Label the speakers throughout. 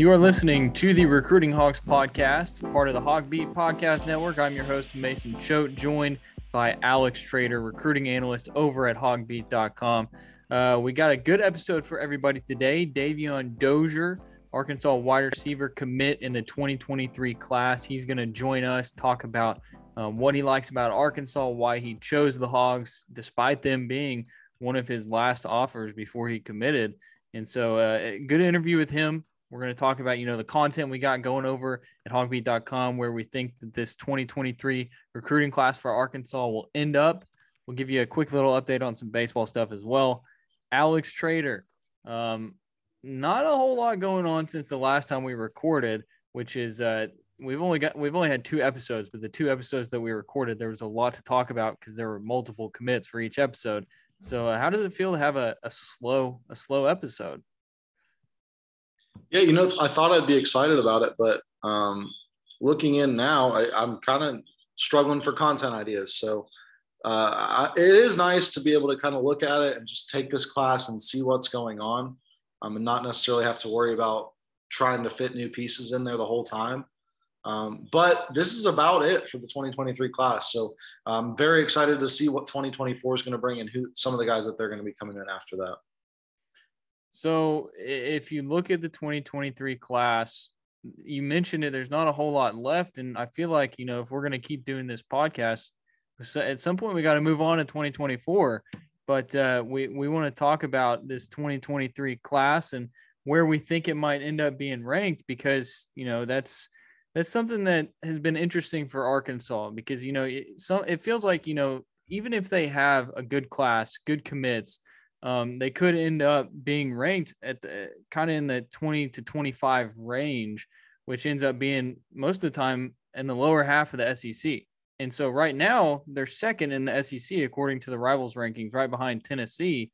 Speaker 1: You are listening to the Recruiting Hogs podcast, part of the Hogbeat Podcast Network. I'm your host, Mason Choate, joined by Alex Trader, recruiting analyst over at hogbeat.com. Uh, we got a good episode for everybody today. Davion Dozier, Arkansas wide receiver commit in the 2023 class. He's going to join us, talk about um, what he likes about Arkansas, why he chose the Hogs, despite them being one of his last offers before he committed. And so, uh, good interview with him. We're going to talk about, you know, the content we got going over at hogbeat.com where we think that this 2023 recruiting class for Arkansas will end up. We'll give you a quick little update on some baseball stuff as well. Alex Trader, um, not a whole lot going on since the last time we recorded, which is uh, we've only got we've only had two episodes, but the two episodes that we recorded, there was a lot to talk about because there were multiple commits for each episode. So, uh, how does it feel to have a, a slow a slow episode?
Speaker 2: Yeah, you know, I thought I'd be excited about it, but um, looking in now, I, am kind of struggling for content ideas. So uh, I, it is nice to be able to kind of look at it and just take this class and see what's going on, um, and not necessarily have to worry about trying to fit new pieces in there the whole time. Um, but this is about it for the 2023 class. So I'm very excited to see what 2024 is going to bring and who some of the guys that they're going to be coming in after that.
Speaker 1: So if you look at the 2023 class, you mentioned it, there's not a whole lot left. And I feel like, you know, if we're going to keep doing this podcast, at some point we got to move on to 2024. But uh, we, we want to talk about this 2023 class and where we think it might end up being ranked because, you know, that's that's something that has been interesting for Arkansas because, you know, it, some, it feels like, you know, even if they have a good class, good commits, um, they could end up being ranked at the kind of in the 20 to 25 range, which ends up being most of the time in the lower half of the SEC. And so right now they're second in the SEC according to the rivals rankings, right behind Tennessee.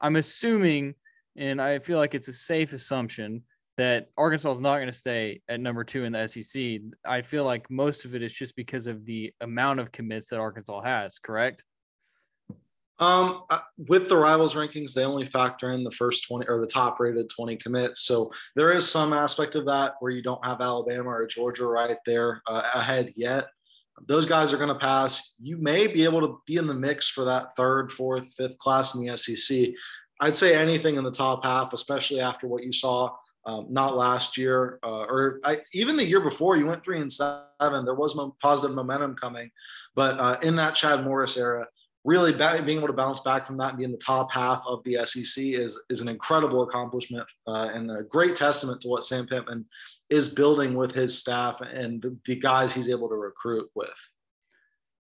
Speaker 1: I'm assuming, and I feel like it's a safe assumption that Arkansas is not going to stay at number two in the SEC. I feel like most of it is just because of the amount of commits that Arkansas has. Correct?
Speaker 2: Um, with the rivals rankings, they only factor in the first 20 or the top rated 20 commits. So there is some aspect of that where you don't have Alabama or Georgia right there uh, ahead yet. Those guys are going to pass. You may be able to be in the mix for that third, fourth, fifth class in the SEC. I'd say anything in the top half, especially after what you saw um, not last year uh, or I, even the year before. You went three and seven. There was mo- positive momentum coming, but uh, in that Chad Morris era, really being able to bounce back from that and be in the top half of the SEC is, is an incredible accomplishment uh, and a great testament to what Sam Pittman is building with his staff and the, the guys he's able to recruit with.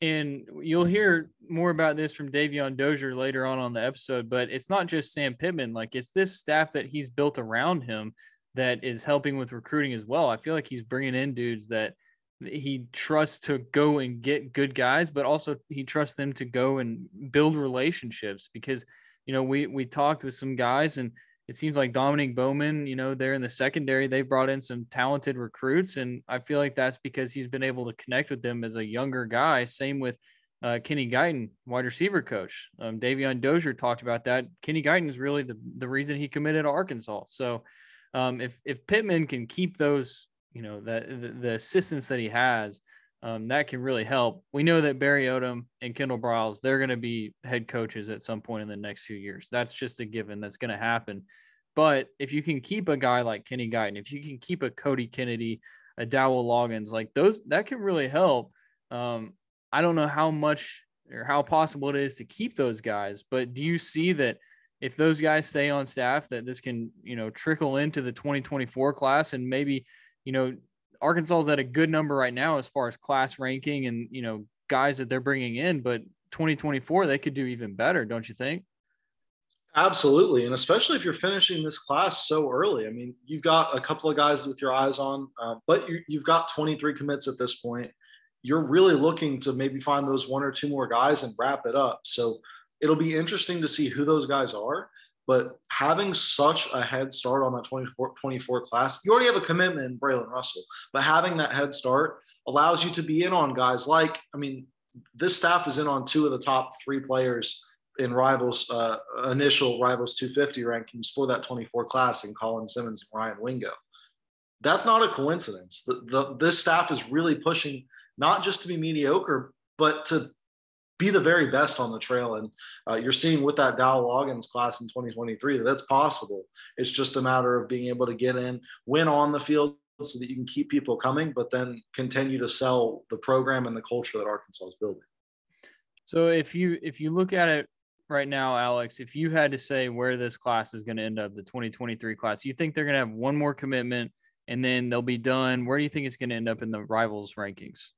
Speaker 1: And you'll hear more about this from Davion Dozier later on on the episode, but it's not just Sam Pittman. Like it's this staff that he's built around him that is helping with recruiting as well. I feel like he's bringing in dudes that – he trusts to go and get good guys, but also he trusts them to go and build relationships because you know we we talked with some guys and it seems like Dominic Bowman, you know, they're in the secondary. they've brought in some talented recruits, and I feel like that's because he's been able to connect with them as a younger guy. Same with uh, Kenny Guiton, wide receiver coach. Um, Davion Dozier talked about that. Kenny Guiton is really the, the reason he committed to Arkansas. So um, if if Pittman can keep those you know the, the assistants that he has um, that can really help. We know that Barry Odom and Kendall Briles, they're going to be head coaches at some point in the next few years. That's just a given. That's going to happen. But if you can keep a guy like Kenny Guiton, if you can keep a Cody Kennedy, a Dowell Loggins, like those, that can really help. Um, I don't know how much or how possible it is to keep those guys, but do you see that if those guys stay on staff, that this can, you know, trickle into the 2024 class and maybe – you know, Arkansas is at a good number right now as far as class ranking and, you know, guys that they're bringing in, but 2024, they could do even better, don't you think?
Speaker 2: Absolutely. And especially if you're finishing this class so early. I mean, you've got a couple of guys with your eyes on, uh, but you, you've got 23 commits at this point. You're really looking to maybe find those one or two more guys and wrap it up. So it'll be interesting to see who those guys are. But having such a head start on that 24, 24 class, you already have a commitment in Braylen Russell, but having that head start allows you to be in on guys like, I mean, this staff is in on two of the top three players in rivals uh, initial rivals 250 rankings for that 24 class in Colin Simmons and Ryan Wingo. That's not a coincidence. The, the, this staff is really pushing not just to be mediocre, but to be the very best on the trail. And uh, you're seeing with that Dow Loggins class in 2023 that that's possible. It's just a matter of being able to get in, win on the field so that you can keep people coming, but then continue to sell the program and the culture that Arkansas is building.
Speaker 1: So if you if you look at it right now, Alex, if you had to say where this class is going to end up, the 2023 class, you think they're going to have one more commitment and then they'll be done? Where do you think it's going to end up in the rivals rankings?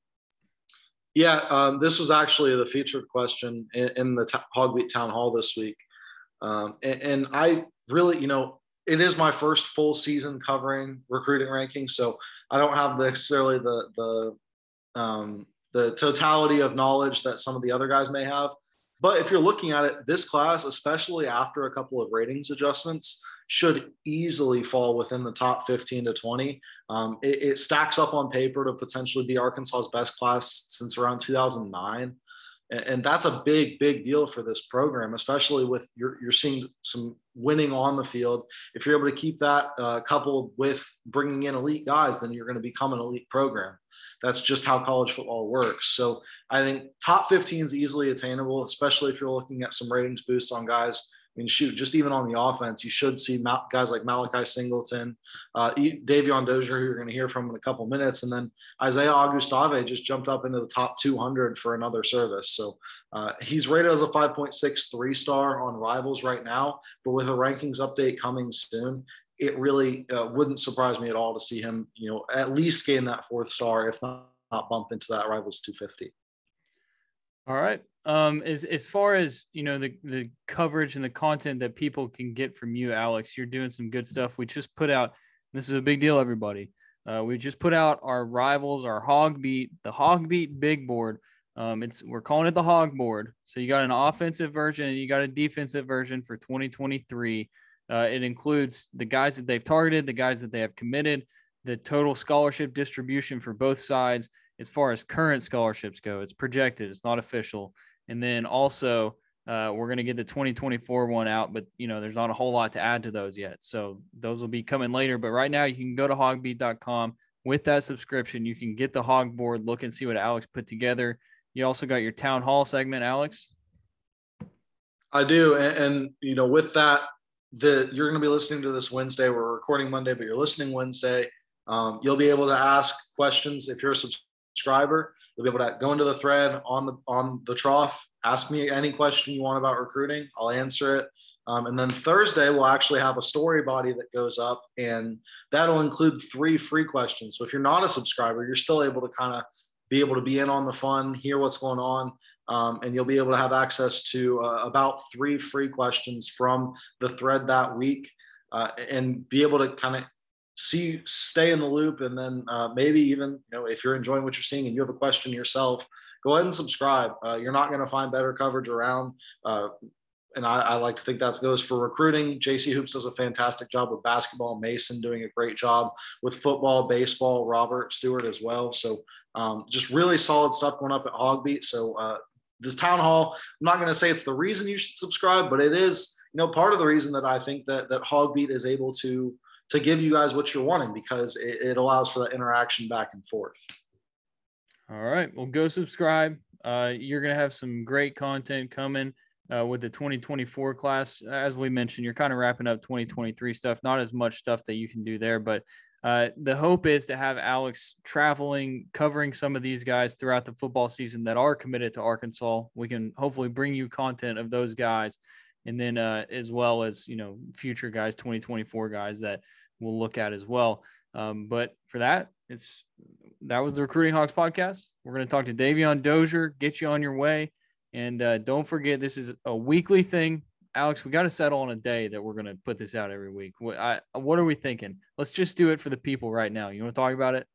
Speaker 2: Yeah, um, this was actually the featured question in, in the t- Hogbeat Town Hall this week. Um, and, and, I really, you know, it is my first full season covering recruiting rankings, so I don't have necessarily the the um, the totality of knowledge that some of the other guys may have. But if you're looking at it, this class, especially after a couple of ratings adjustments, should easily fall within the top 15 to 20. Um, it, it, stacks up on paper to potentially be Arkansas's best class since around 2009. And, that's a big, big deal for this program, especially with you're, you're seeing some winning on the field. If you're able to keep that uh, coupled with bringing in elite guys, then you're going to become an elite program. That's just how college football works. So I think top 15 is easily attainable, especially if you're looking at some ratings boosts on guys mean, shoot, just even on the offense, you should see guys like Malachi Singleton, uh, Davion Dozier, who you're going to hear from in a couple minutes, and then Isaiah Augustave just jumped up into the top 200 for another service. So uh, he's rated as a 5.63 star on Rivals right now, but with a rankings update coming soon, it really uh, wouldn't surprise me at all to see him, you know, at least gain that fourth star, if not, not bump into that Rivals 250.
Speaker 1: All right. Um, as as far as you know, the the coverage and the content that people can get from you, Alex, you're doing some good stuff. We just put out. This is a big deal, everybody. Uh, we just put out our rivals, our hog beat, the hog beat big board. Um, it's we're calling it the hog board. So you got an offensive version and you got a defensive version for 2023. Uh, it includes the guys that they've targeted, the guys that they have committed, the total scholarship distribution for both sides, as far as current scholarships go. It's projected, it's not official. And then also, uh, we're going to get the 2024 one out, but you know, there's not a whole lot to add to those yet. So those will be coming later. But right now, you can go to hogbeat.com with that subscription. You can get the hog board, look and see what Alex put together. You also got your town hall segment, Alex.
Speaker 2: I do, and, and you know, with that, the you're going to be listening to this Wednesday. We're recording Monday, but you're listening Wednesday. Um, you'll be able to ask questions if you're a subscriber. You'll be able to go into the thread on the on the trough, ask me any question you want about recruiting. I'll answer it. Um, and then Thursday, we'll actually have a story body that goes up, and that'll include three free questions. So if you're not a subscriber, you're still able to kind of be able to be in on the fun, hear what's going on, um, and you'll be able to have access to uh, about three free questions from the thread that week, uh, and be able to kind of see stay in the loop and then uh, maybe even you know if you're enjoying what you're seeing and you have a question yourself go ahead and subscribe uh, you're not going to find better coverage around uh, and I, I, like to think that goes for recruiting. JC Hoops does a fantastic job with basketball. Mason doing a great job with football, baseball. Robert Stewart as well. So um, just really solid stuff going up at Hogbeat. So uh, this town hall, I'm not going to say it's the reason you should subscribe, but it is you know part of the reason that I think that that Hogbeat is able to to give you guys what you're wanting because it, it allows for that interaction back and forth.
Speaker 1: All right. Well, go subscribe. Uh, you're going to have some great content coming uh, with the 2024 class. As we mentioned, you're kind of wrapping up 2023 stuff, not as much stuff that you can do there, but uh, the hope is to have Alex traveling, covering some of these guys throughout the football season that are committed to Arkansas. We can hopefully bring you content of those guys and then uh, as well as you know future guys 2024 guys that we'll look at as well. Um, but for that it's that was the recruiting hogs podcast. We're going to talk to davion dozier get you on your way. And uh, don't forget this is a weekly thing. Alex we got to settle on a day that we're going to put this out every week. What, I, what are we thinking? Let's just do it for the people right now. You want to talk about it?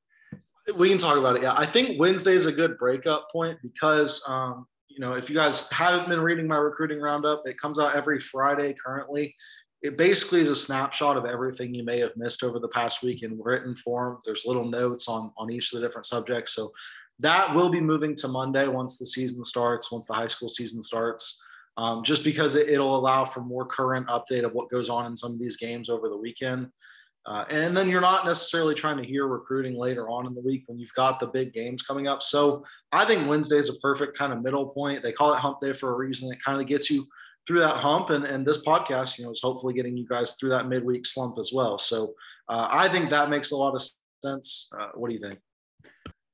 Speaker 2: We can talk about it yeah. I think wednesday is a good breakup point because um, you know, if you guys haven't been reading my recruiting roundup, it comes out every Friday currently. It basically is a snapshot of everything you may have missed over the past week in written form. There's little notes on on each of the different subjects. So that will be moving to Monday once the season starts, once the high school season starts, um, just because it, will allow for more current update of what goes on in some of these games over the weekend. Uh, and then you're not necessarily trying to hear recruiting later on in the week when you've got the big games coming up. So I think Wednesday is a perfect kind of middle point. They call it hump day for a reason. It kind of gets you through that hump. And, and this podcast, you know, is hopefully getting you guys through that midweek slump as well. So uh, I think that makes a lot of sense. Uh, what do you think?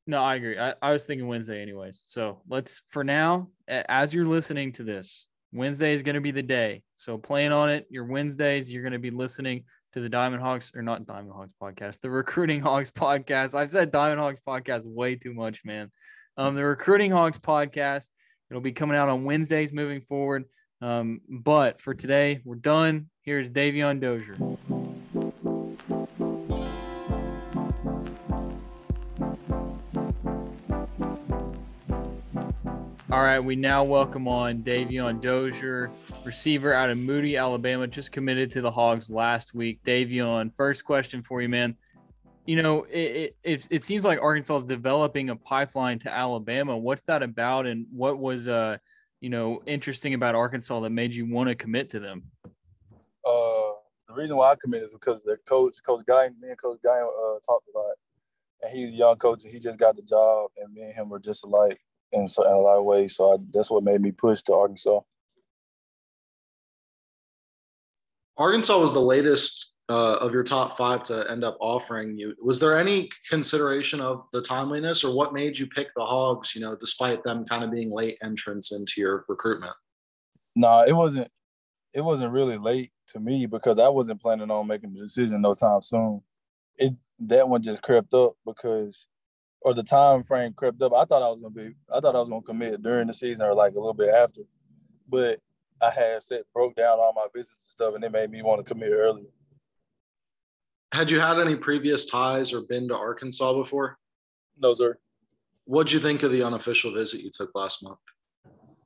Speaker 1: No, I agree. I, I was thinking Wednesday, anyways. So let's, for now, as you're listening to this, Wednesday is going to be the day. So plan on it. Your Wednesdays, you're going to be listening to the Diamond Hogs or not Diamond Hogs podcast, the Recruiting Hogs podcast. I've said Diamond Hogs podcast way too much, man. Um, the Recruiting Hogs podcast. It'll be coming out on Wednesdays moving forward. Um, but for today, we're done. Here's Davion Dozier. All right, we now welcome on Davion Dozier, receiver out of Moody, Alabama, just committed to the Hogs last week. Davion, first question for you, man. You know, it, it, it seems like Arkansas is developing a pipeline to Alabama. What's that about, and what was uh, you know, interesting about Arkansas that made you want to commit to them?
Speaker 3: Uh, the reason why I committed is because the coach, Coach Guy, me and Coach Guy uh, talked a lot, and he's a young coach, and he just got the job, and me and him were just alike in, so, in a lot of ways. So I, that's what made me push to Arkansas.
Speaker 2: Arkansas was the latest uh, of your top five to end up offering you. Was there any consideration of the timeliness, or what made you pick the Hogs? You know, despite them kind of being late entrance into your recruitment.
Speaker 3: No, nah, it wasn't. It wasn't really late to me because I wasn't planning on making the decision no time soon. It that one just crept up because or the time frame crept up. I thought I was gonna be, I thought I was gonna commit during the season or like a little bit after, but I had set broke down all my visits and stuff, and it made me want to commit earlier.
Speaker 2: Had you had any previous ties or been to Arkansas before?
Speaker 3: No, sir.
Speaker 2: What'd you think of the unofficial visit you took last month?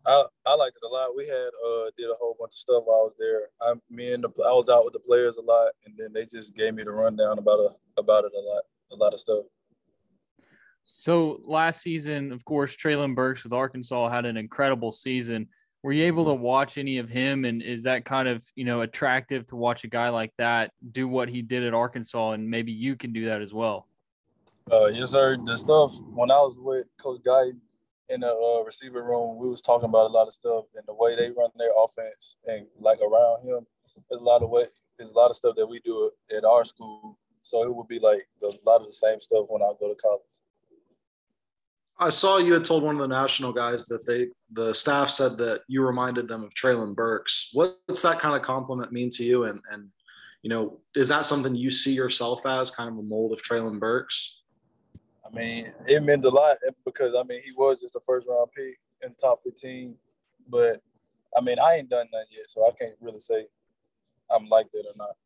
Speaker 3: I, I liked it a lot. We had uh did a whole bunch of stuff while I was there. I me and the I was out with the players a lot, and then they just gave me the rundown about a about it a lot, a lot of stuff.
Speaker 1: So last season, of course, Treylon Burks with Arkansas had an incredible season. Were you able to watch any of him? And is that kind of, you know, attractive to watch a guy like that do what he did at Arkansas? And maybe you can do that as well.
Speaker 3: Uh, yes, sir. The stuff when I was with Coach Guy in the uh, receiver room, we was talking about a lot of stuff and the way they run their offense and like around him. There's a lot of way. There's a lot of stuff that we do at our school. So it would be like a lot of the same stuff when I go to college.
Speaker 2: I saw you had told one of the national guys that they the staff said that you reminded them of Treylon Burks. What's that kind of compliment mean to you? And and you know, is that something you see yourself as kind of a mold of Treylon Burks?
Speaker 3: I mean, it meant a lot because I mean he was just a first round pick in the top 15. But I mean, I ain't done that yet, so I can't really say I'm like that or not.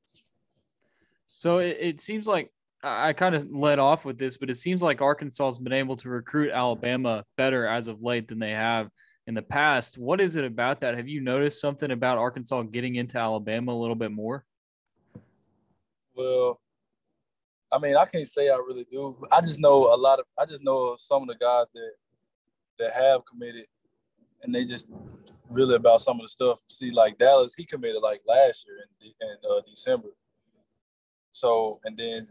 Speaker 1: So it, it seems like I kind of led off with this, but it seems like Arkansas has been able to recruit Alabama better as of late than they have in the past. What is it about that? Have you noticed something about Arkansas getting into Alabama a little bit more?
Speaker 3: Well, I mean, I can't say I really do. I just know a lot of. I just know some of the guys that that have committed, and they just really about some of the stuff. See, like Dallas, he committed like last year in, in uh, December. So, and then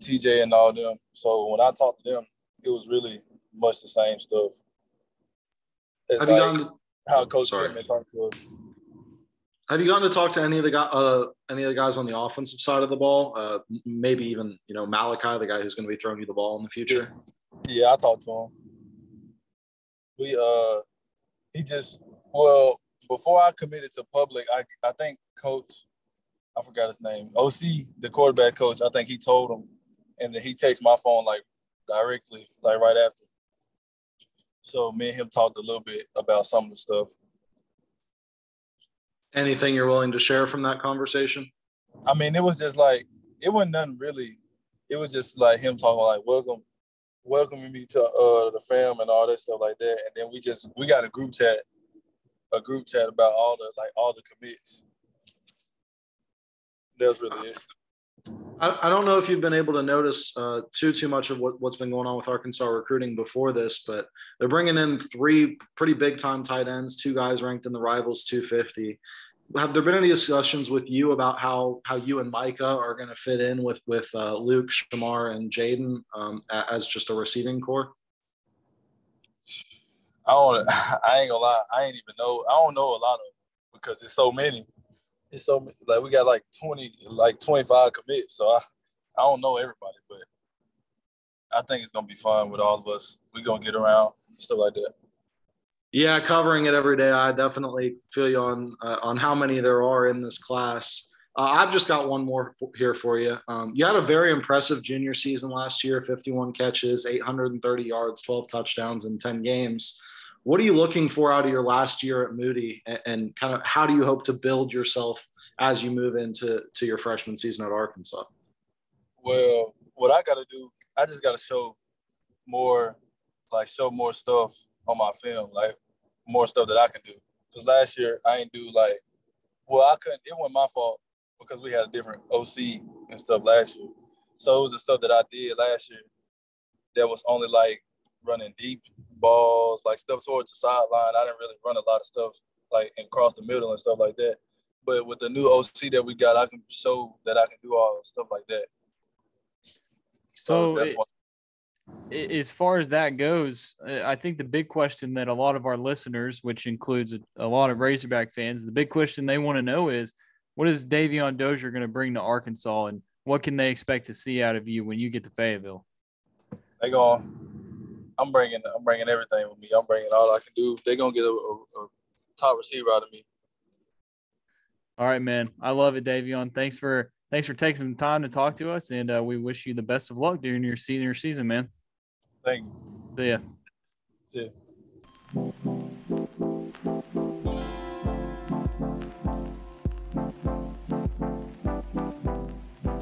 Speaker 3: TJ and all them. So when I talked to them, it was really much the same stuff. It's Have like you gone to, how Coach sorry. talked to us.
Speaker 2: Have you gotten to talk to any of the guys, uh, any of the guys on the offensive side of the ball? Uh, maybe even you know Malachi, the guy who's going to be throwing you the ball in the future.
Speaker 3: Yeah, I talked to him. We uh, he just well before I committed to public, I I think Coach I forgot his name. OC, the quarterback coach, I think he told him, and then he takes my phone like directly, like right after. So me and him talked a little bit about some of the stuff.
Speaker 2: Anything you're willing to share from that conversation?
Speaker 3: I mean, it was just like it wasn't nothing really. It was just like him talking like welcome, welcoming me to uh the fam and all that stuff like that. And then we just we got a group chat, a group chat about all the like all the commits that's really it.
Speaker 2: I, I don't know if you've been able to notice uh, too too much of what, what's been going on with Arkansas recruiting before this, but they're bringing in three pretty big time tight ends, two guys ranked in the rivals 250. Have there been any discussions with you about how how you and Micah are going to fit in with with uh, Luke, Shamar, and Jaden um, as just a receiving corps?
Speaker 3: I don't. I ain't gonna lie. I ain't even know. I don't know a lot of them because it's so many it's so like we got like 20 like 25 commits so i i don't know everybody but i think it's gonna be fun with all of us. We gonna get around stuff like that.
Speaker 2: Yeah covering it every day i definitely feel you on uh, on how many there are in this class. Uh, i've just got one more here for you. Um, you had a very impressive junior season last year 51 catches 830 yards 12 touchdowns in 10 games what are you looking for out of your last year at Moody, and, and kind of how do you hope to build yourself as you move into to your freshman season at Arkansas?
Speaker 3: Well, what I got to do, I just got to show more, like show more stuff on my film, like more stuff that I can do. Because last year I ain't do like, well, I couldn't. It wasn't my fault because we had a different OC and stuff last year. So it was the stuff that I did last year that was only like running deep balls, like stuff towards the sideline. I didn't really run a lot of stuff like and cross the middle and stuff like that. But with the new OC that we got, I can show that I can do all stuff like that.
Speaker 1: So, so it, as far as that goes, I think the big question that a lot of our listeners, which includes a, a lot of Razorback fans, the big question they want to know is, what is Davion Dozier going to bring to Arkansas, and what can they expect to see out of you when you get to Fayetteville?
Speaker 3: They go I'm bringing I'm bringing everything with me. I'm bringing all I can do. They're gonna get a, a, a top receiver out of me.
Speaker 1: All right, man. I love it, Davion. Thanks for thanks for taking some time to talk to us, and uh, we wish you the best of luck during your senior season, man.
Speaker 3: Thank you.
Speaker 1: See ya.
Speaker 3: See ya.